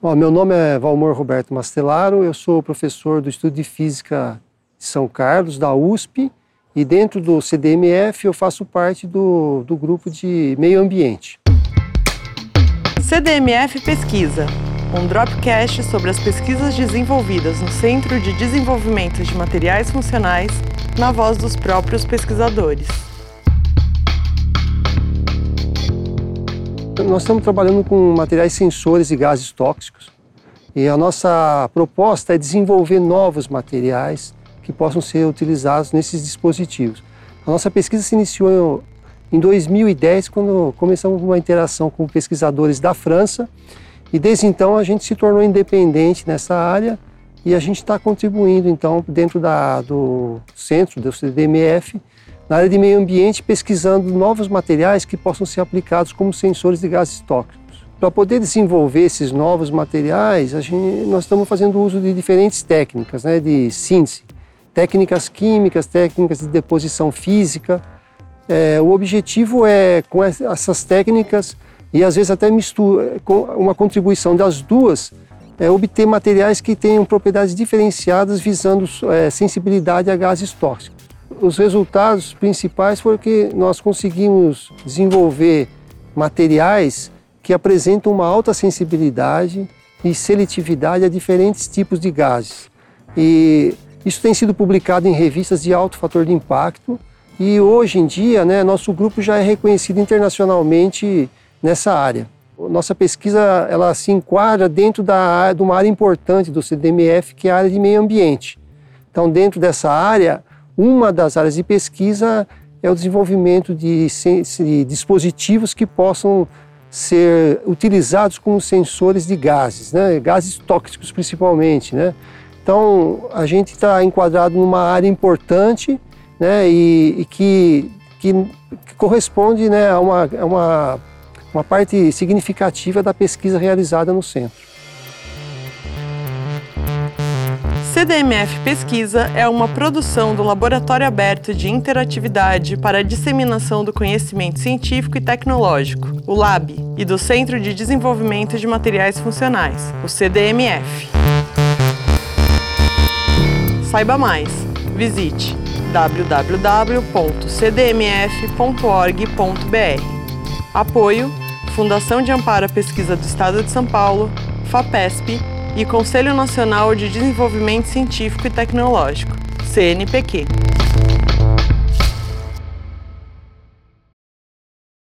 Bom, meu nome é Valmor Roberto Mastelaro, eu sou professor do Estudo de Física de São Carlos, da USP, e dentro do CDMF eu faço parte do, do grupo de meio ambiente. CDMF Pesquisa, um dropcast sobre as pesquisas desenvolvidas no Centro de Desenvolvimento de Materiais Funcionais, na voz dos próprios pesquisadores. Nós estamos trabalhando com materiais sensores e gases tóxicos e a nossa proposta é desenvolver novos materiais que possam ser utilizados nesses dispositivos. A nossa pesquisa se iniciou em 2010, quando começamos uma interação com pesquisadores da França, e desde então a gente se tornou independente nessa área e a gente está contribuindo então dentro da, do centro do CDMF na área de meio ambiente, pesquisando novos materiais que possam ser aplicados como sensores de gases tóxicos. Para poder desenvolver esses novos materiais, gente, nós estamos fazendo uso de diferentes técnicas, né, de síntese, técnicas químicas, técnicas de deposição física. É, o objetivo é, com essas técnicas, e às vezes até mistura, com uma contribuição das duas, é, obter materiais que tenham propriedades diferenciadas visando é, sensibilidade a gases tóxicos os resultados principais foram que nós conseguimos desenvolver materiais que apresentam uma alta sensibilidade e seletividade a diferentes tipos de gases. E isso tem sido publicado em revistas de alto fator de impacto e hoje em dia, né, nosso grupo já é reconhecido internacionalmente nessa área. Nossa pesquisa ela se enquadra dentro da, de uma área importante do CDMF, que é a área de meio ambiente. Então, dentro dessa área, uma das áreas de pesquisa é o desenvolvimento de, dispositivos que possam ser utilizados como sensores de gases, né? gases tóxicos principalmente. Né? Então, a gente está enquadrado numa área importante né? e, e que, que, que, corresponde né? a, uma, a uma, uma parte significativa da pesquisa realizada no centro. CDMF Pesquisa é uma produção do Laboratório Aberto de Interatividade para a Disseminação do Conhecimento Científico e Tecnológico, o LAB, e do Centro de Desenvolvimento de Materiais Funcionais, o CDMF. Saiba mais. Visite www.cdmf.org.br. Apoio Fundação de Amparo à Pesquisa do Estado de São Paulo, FAPESP e Conselho Nacional de Desenvolvimento Científico e Tecnológico, CNPq.